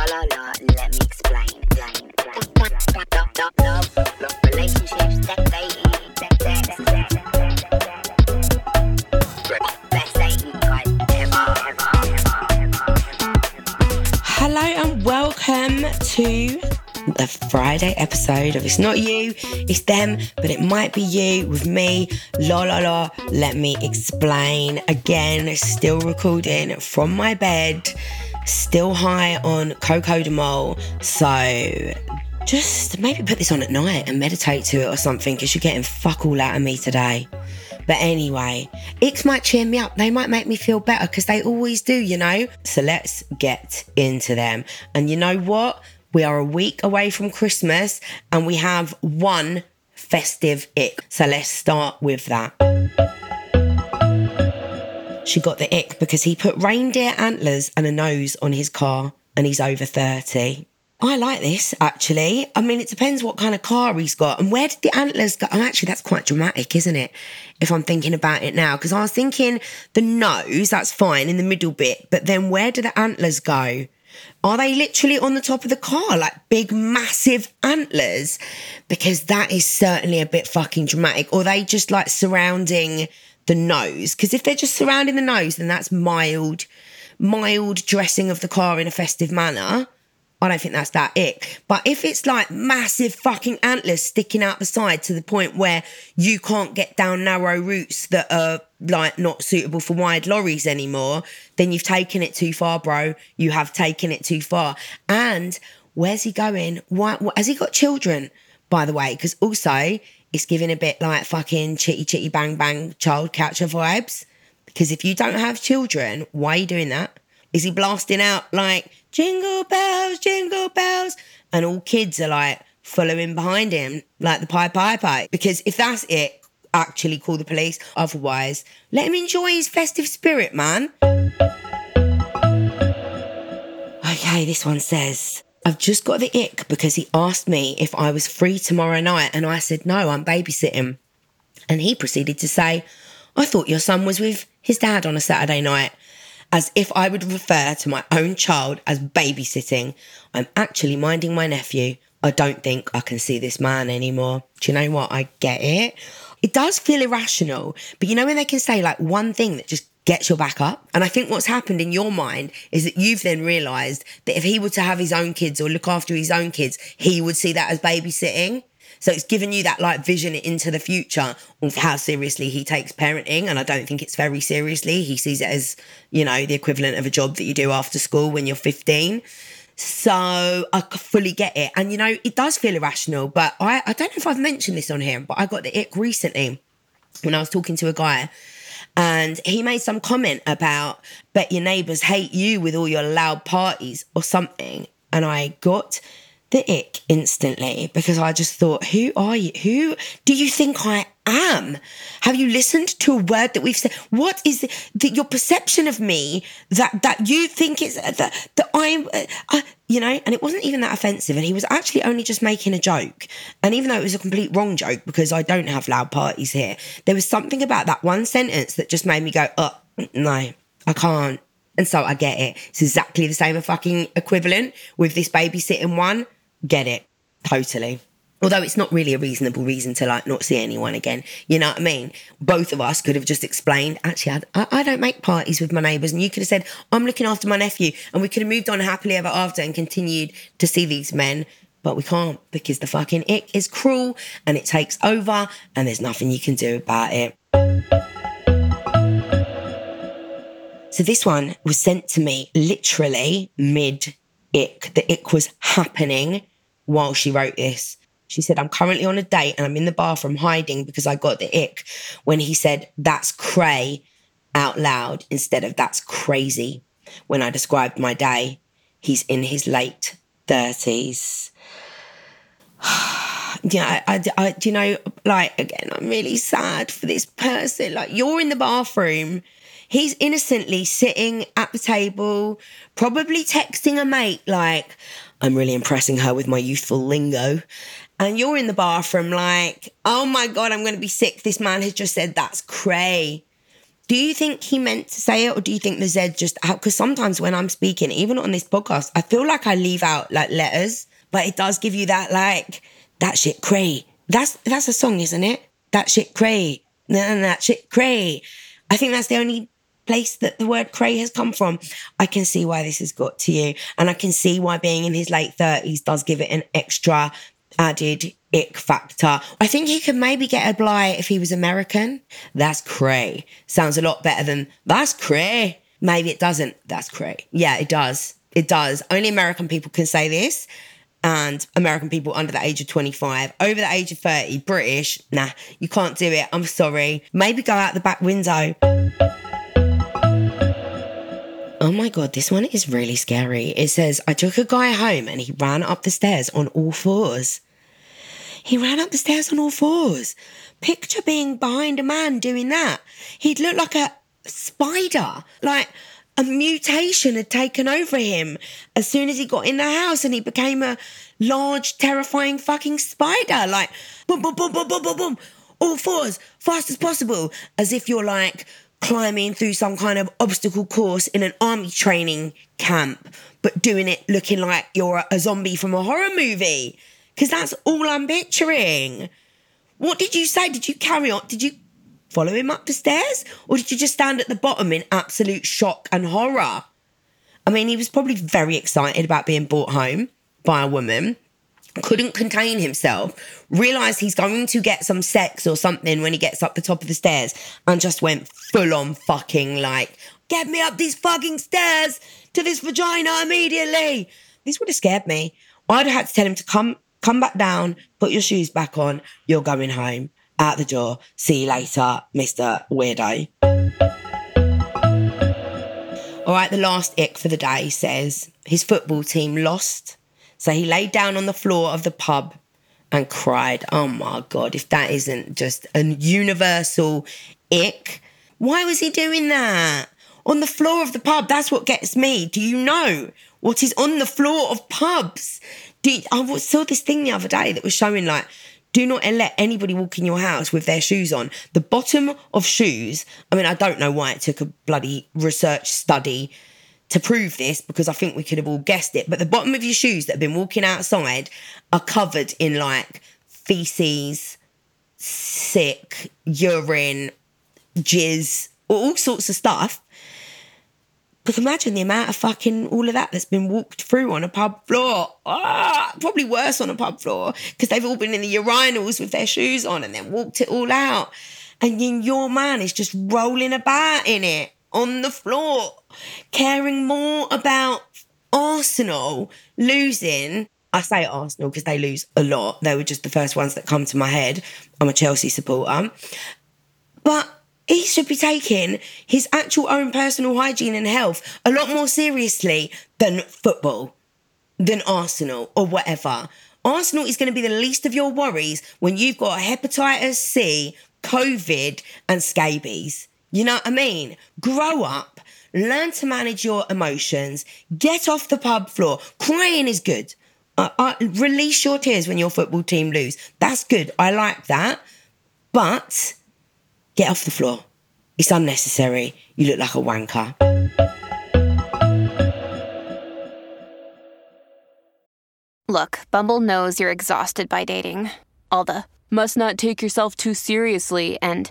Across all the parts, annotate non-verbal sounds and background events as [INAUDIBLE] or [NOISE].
La la la, let me explain, explain, explain. Love, love, love, love, relationships, guys ever, ever, ever, ever, ever. Hello and welcome to the Friday episode of It's Not You, It's Them, but it might be you with me. La la la, let me explain. Again, still recording from my bed, still high on cocodamol. So just maybe put this on at night and meditate to it or something because you're getting fuck all out of me today. But anyway, icks might cheer me up. They might make me feel better because they always do, you know? So let's get into them. And you know what? We are a week away from Christmas and we have one festive ick. So let's start with that. She got the ick because he put reindeer antlers and a nose on his car and he's over 30. I like this actually. I mean, it depends what kind of car he's got and where did the antlers go. Oh, actually, that's quite dramatic, isn't it? If I'm thinking about it now, because I was thinking the nose, that's fine in the middle bit, but then where do the antlers go? Are they literally on the top of the car, like big, massive antlers? Because that is certainly a bit fucking dramatic. Or they just like surrounding the nose? Because if they're just surrounding the nose, then that's mild, mild dressing of the car in a festive manner. I don't think that's that it. But if it's like massive fucking antlers sticking out the side to the point where you can't get down narrow routes that are like not suitable for wide lorries anymore, then you've taken it too far, bro. You have taken it too far. And where's he going? Why, what, has he got children, by the way? Because also it's giving a bit like fucking chitty chitty bang bang child catcher vibes. Because if you don't have children, why are you doing that? Is he blasting out like jingle bells, jingle bells? And all kids are like following behind him like the Pied Piper. Because if that's it, actually call the police. Otherwise, let him enjoy his festive spirit, man. Okay, this one says, I've just got the ick because he asked me if I was free tomorrow night, and I said, No, I'm babysitting. And he proceeded to say, I thought your son was with his dad on a Saturday night. As if I would refer to my own child as babysitting. I'm actually minding my nephew. I don't think I can see this man anymore. Do you know what? I get it. It does feel irrational, but you know when they can say like one thing that just gets your back up? And I think what's happened in your mind is that you've then realised that if he were to have his own kids or look after his own kids, he would see that as babysitting. So it's given you that like vision into the future of how seriously he takes parenting. And I don't think it's very seriously. He sees it as, you know, the equivalent of a job that you do after school when you're 15. So I fully get it. And, you know, it does feel irrational, but I, I don't know if I've mentioned this on here, but I got the ick recently when I was talking to a guy and he made some comment about bet your neighbors hate you with all your loud parties or something. And I got the ick instantly because I just thought, who are you? Who do you think I am? Have you listened to a word that we've said? What is the, the, your perception of me that that you think is that that I'm, uh, uh, you know? And it wasn't even that offensive, and he was actually only just making a joke. And even though it was a complete wrong joke because I don't have loud parties here, there was something about that one sentence that just made me go, oh no, I can't. And so I get it. It's exactly the same fucking equivalent with this babysitting one get it totally. Although it's not really a reasonable reason to like not see anyone again you know what i mean? Both of us could have just explained actually i, I don't make parties with my neighbours and you could have said i'm looking after my nephew and we could have moved on happily ever after and continued to see these men but we can't because the fucking ick is cruel and it takes over and there's nothing you can do about it. So this one was sent to me literally mid ick the ick was happening while she wrote this. She said, I'm currently on a date and I'm in the bathroom hiding because I got the ick when he said, that's cray out loud instead of that's crazy. when I described my day. He's in his late 30s. [SIGHS] yeah, I, I, I, do you know, like, again, I'm really sad for this person. Like, you're in the bathroom. He's innocently sitting at the table, probably texting a mate, like, I'm really impressing her with my youthful lingo. And you're in the bathroom, like, oh my God, I'm going to be sick. This man has just said that's cray. Do you think he meant to say it, or do you think the Z just out? Because sometimes when I'm speaking, even on this podcast, I feel like I leave out like letters, but it does give you that like that shit cray. That's that's a song, isn't it? That shit cray. That shit cray. I think that's the only place that the word cray has come from. I can see why this has got to you, and I can see why being in his late thirties does give it an extra added ick factor. I think he could maybe get a blight if he was American. That's cray. Sounds a lot better than that's cray. Maybe it doesn't. That's cray. Yeah, it does. It does. Only American people can say this. And American people under the age of 25, over the age of 30, British, nah, you can't do it. I'm sorry. Maybe go out the back window. Oh my God, this one is really scary. It says, I took a guy home and he ran up the stairs on all fours. He ran up the stairs on all fours. Picture being behind a man doing that. He'd look like a spider, like a mutation had taken over him as soon as he got in the house and he became a large, terrifying fucking spider. Like, boom, boom, boom, boom, boom, boom, boom, all fours, fast as possible, as if you're like climbing through some kind of obstacle course in an army training camp, but doing it looking like you're a zombie from a horror movie because that's all I'm picturing. What did you say? Did you carry on? Did you follow him up the stairs? Or did you just stand at the bottom in absolute shock and horror? I mean, he was probably very excited about being brought home by a woman, couldn't contain himself, realised he's going to get some sex or something when he gets up the top of the stairs, and just went full on fucking like, get me up these fucking stairs to this vagina immediately. This would have scared me. I'd have had to tell him to come come back down, put your shoes back on, you're going home. Out the door. See you later, Mr. Weirdo. All right, the last ick for the day says his football team lost. So he laid down on the floor of the pub and cried. Oh my God, if that isn't just a universal ick. Why was he doing that? On the floor of the pub, that's what gets me. Do you know what is on the floor of pubs? Do, I saw this thing the other day that was showing like, do not let anybody walk in your house with their shoes on. The bottom of shoes, I mean, I don't know why it took a bloody research study to prove this because I think we could have all guessed it. But the bottom of your shoes that have been walking outside are covered in like feces, sick, urine, jizz, all sorts of stuff. But imagine the amount of fucking all of that that's been walked through on a pub floor. Ah, probably worse on a pub floor because they've all been in the urinals with their shoes on and then walked it all out. And then your man is just rolling about in it on the floor, caring more about Arsenal losing. I say Arsenal because they lose a lot. They were just the first ones that come to my head. I'm a Chelsea supporter. But he should be taking his actual own personal hygiene and health a lot more seriously than football, than Arsenal or whatever. Arsenal is going to be the least of your worries when you've got hepatitis C, COVID, and scabies. You know what I mean? Grow up, learn to manage your emotions, get off the pub floor. Crying is good. Uh, uh, release your tears when your football team lose. That's good. I like that. But Get off the floor. It's unnecessary. You look like a wanker. Look, Bumble knows you're exhausted by dating. All the must not take yourself too seriously and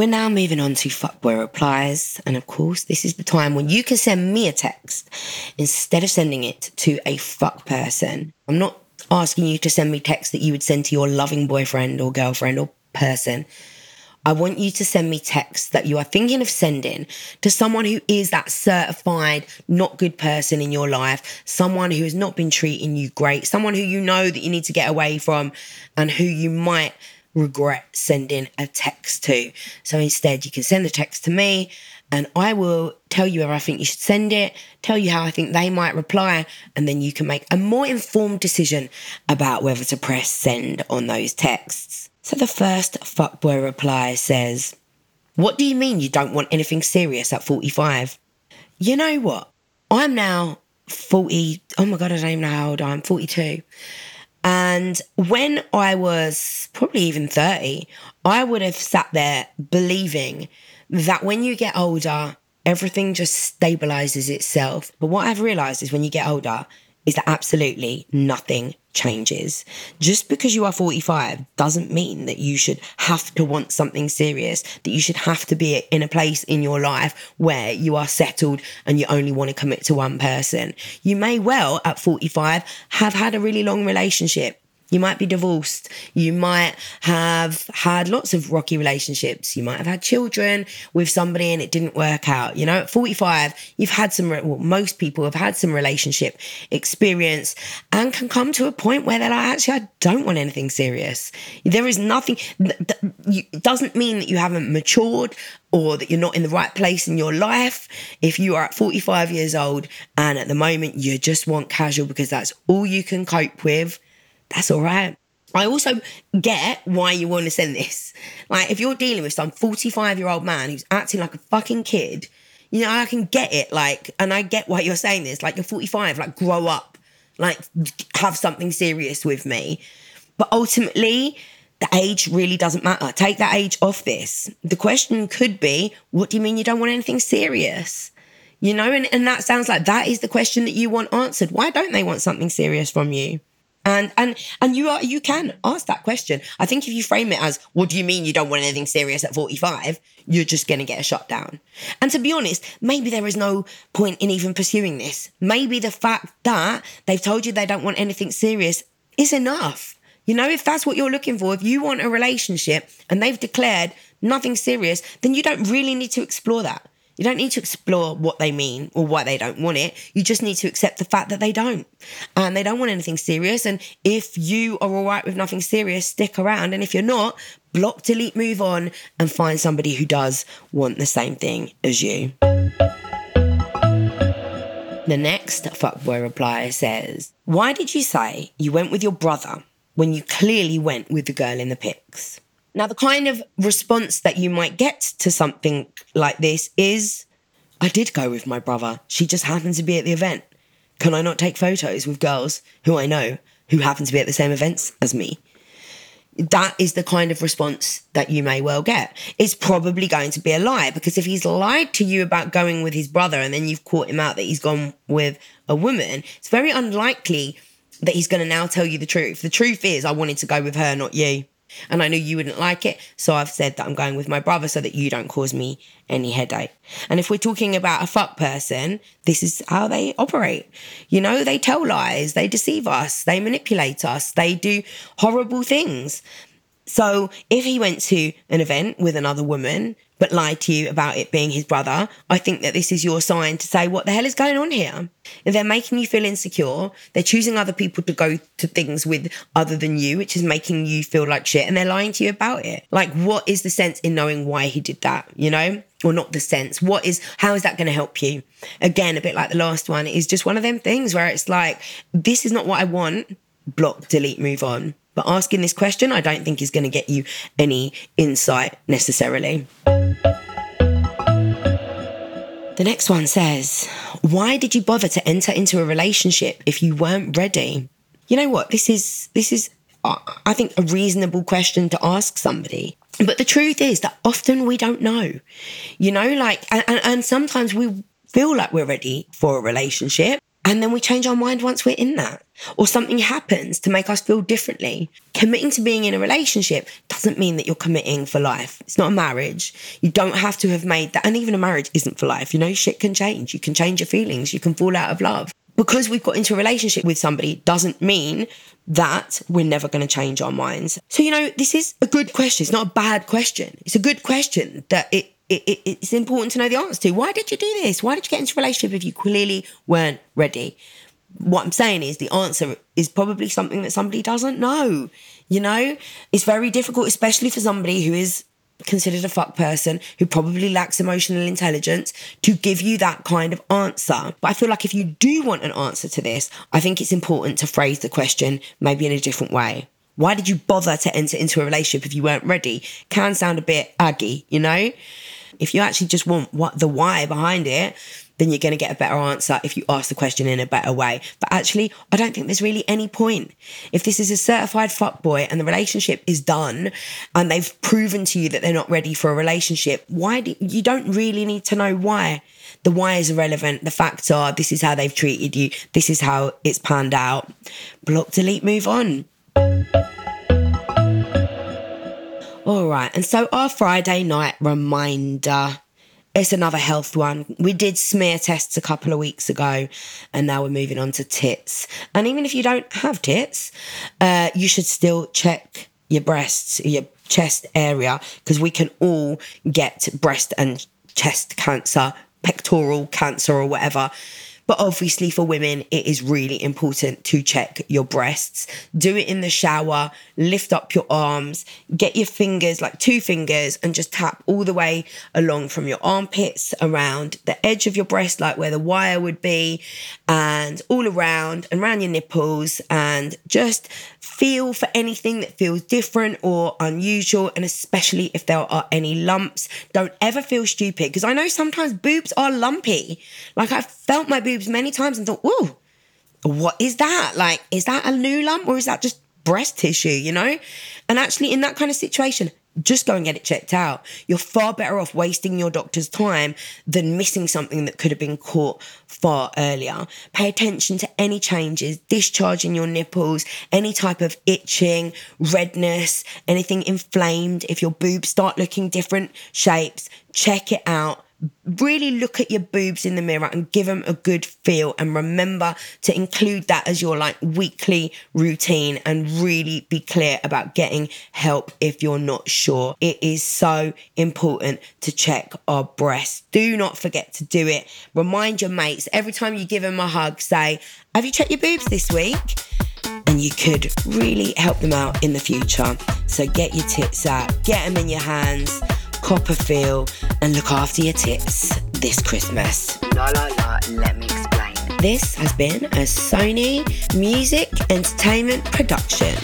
We're now moving on to fuckboy replies. And of course, this is the time when you can send me a text instead of sending it to a fuck person. I'm not asking you to send me texts that you would send to your loving boyfriend or girlfriend or person. I want you to send me texts that you are thinking of sending to someone who is that certified not good person in your life, someone who has not been treating you great, someone who you know that you need to get away from and who you might regret sending a text to. So instead, you can send the text to me and I will tell you where I think you should send it, tell you how I think they might reply, and then you can make a more informed decision about whether to press send on those texts. So the first fuckboy reply says, What do you mean you don't want anything serious at 45? You know what? I'm now 40. Oh my God, I don't even know how old I am. 42. And when I was probably even 30, I would have sat there believing that when you get older, everything just stabilizes itself. But what I've realized is when you get older, is that absolutely nothing changes. Just because you are 45 doesn't mean that you should have to want something serious, that you should have to be in a place in your life where you are settled and you only want to commit to one person. You may well, at 45, have had a really long relationship. You might be divorced. You might have had lots of rocky relationships. You might have had children with somebody and it didn't work out. You know, at 45, you've had some, well, most people have had some relationship experience and can come to a point where they're like, actually, I don't want anything serious. There is nothing, it doesn't mean that you haven't matured or that you're not in the right place in your life. If you are at 45 years old and at the moment you just want casual because that's all you can cope with that's all right. I also get why you want to send this. Like, if you're dealing with some 45 year old man who's acting like a fucking kid, you know, I can get it. Like, and I get why you're saying this. Like, you're 45, like, grow up, like, have something serious with me. But ultimately, the age really doesn't matter. Take that age off this. The question could be, what do you mean you don't want anything serious? You know, and, and that sounds like that is the question that you want answered. Why don't they want something serious from you? And and and you are you can ask that question. I think if you frame it as what do you mean you don't want anything serious at 45, you're just gonna get a shot down. And to be honest, maybe there is no point in even pursuing this. Maybe the fact that they've told you they don't want anything serious is enough. You know, if that's what you're looking for, if you want a relationship and they've declared nothing serious, then you don't really need to explore that. You don't need to explore what they mean or why they don't want it. You just need to accept the fact that they don't. And they don't want anything serious. And if you are all right with nothing serious, stick around. And if you're not, block, delete, move on, and find somebody who does want the same thing as you. The next fuckboy reply says, Why did you say you went with your brother when you clearly went with the girl in the pics? Now, the kind of response that you might get to something like this is I did go with my brother. She just happened to be at the event. Can I not take photos with girls who I know who happen to be at the same events as me? That is the kind of response that you may well get. It's probably going to be a lie because if he's lied to you about going with his brother and then you've caught him out that he's gone with a woman, it's very unlikely that he's going to now tell you the truth. The truth is, I wanted to go with her, not you. And I know you wouldn't like it. So I've said that I'm going with my brother so that you don't cause me any headache. And if we're talking about a fuck person, this is how they operate. You know, they tell lies, they deceive us, they manipulate us, they do horrible things. So if he went to an event with another woman but lied to you about it being his brother, I think that this is your sign to say, what the hell is going on here? If they're making you feel insecure, they're choosing other people to go to things with other than you, which is making you feel like shit, and they're lying to you about it. Like, what is the sense in knowing why he did that, you know? Or not the sense. What is, how is that going to help you? Again, a bit like the last one, is just one of them things where it's like, this is not what I want block, delete, move on. But asking this question, I don't think is going to get you any insight necessarily. The next one says, Why did you bother to enter into a relationship if you weren't ready? You know what? This is, this is, uh, I think, a reasonable question to ask somebody. But the truth is that often we don't know, you know, like, and, and, and sometimes we feel like we're ready for a relationship. And then we change our mind once we're in that, or something happens to make us feel differently. Committing to being in a relationship doesn't mean that you're committing for life. It's not a marriage. You don't have to have made that. And even a marriage isn't for life. You know, shit can change. You can change your feelings. You can fall out of love. Because we've got into a relationship with somebody doesn't mean that we're never going to change our minds. So, you know, this is a good question. It's not a bad question. It's a good question that it it, it, it's important to know the answer to. Why did you do this? Why did you get into a relationship if you clearly weren't ready? What I'm saying is the answer is probably something that somebody doesn't know. You know, it's very difficult, especially for somebody who is considered a fuck person who probably lacks emotional intelligence to give you that kind of answer. But I feel like if you do want an answer to this, I think it's important to phrase the question maybe in a different way. Why did you bother to enter into a relationship if you weren't ready? Can sound a bit aggy, you know? If you actually just want what the why behind it, then you're going to get a better answer if you ask the question in a better way. But actually, I don't think there's really any point. If this is a certified fuckboy and the relationship is done and they've proven to you that they're not ready for a relationship, why do you don't really need to know why? The why is irrelevant. The facts are this is how they've treated you, this is how it's panned out. Block, delete, move on. All right. And so our Friday night reminder. It's another health one. We did smear tests a couple of weeks ago, and now we're moving on to tits. And even if you don't have tits, uh, you should still check your breasts, your chest area, because we can all get breast and chest cancer, pectoral cancer, or whatever but obviously, for women, it is really important to check your breasts. Do it in the shower, lift up your arms, get your fingers, like two fingers, and just tap all the way along from your armpits around the edge of your breast, like where the wire would be, and all around and around your nipples, and just feel for anything that feels different or unusual. And especially if there are any lumps, don't ever feel stupid because I know sometimes boobs are lumpy. Like I've felt my boobs many times and thought, "Whoa, what is that? Like, is that a new lump or is that just breast tissue, you know? And actually, in that kind of situation, just go and get it checked out. You're far better off wasting your doctor's time than missing something that could have been caught far earlier. Pay attention to any changes, discharge in your nipples, any type of itching, redness, anything inflamed. If your boobs start looking different shapes, check it out really look at your boobs in the mirror and give them a good feel and remember to include that as your like weekly routine and really be clear about getting help if you're not sure. It is so important to check our breasts. Do not forget to do it. Remind your mates every time you give them a hug say have you checked your boobs this week? And you could really help them out in the future. So get your tits out get them in your hands cop a feel, and look after your tits this Christmas. La la la, let me explain. This has been a Sony Music Entertainment production.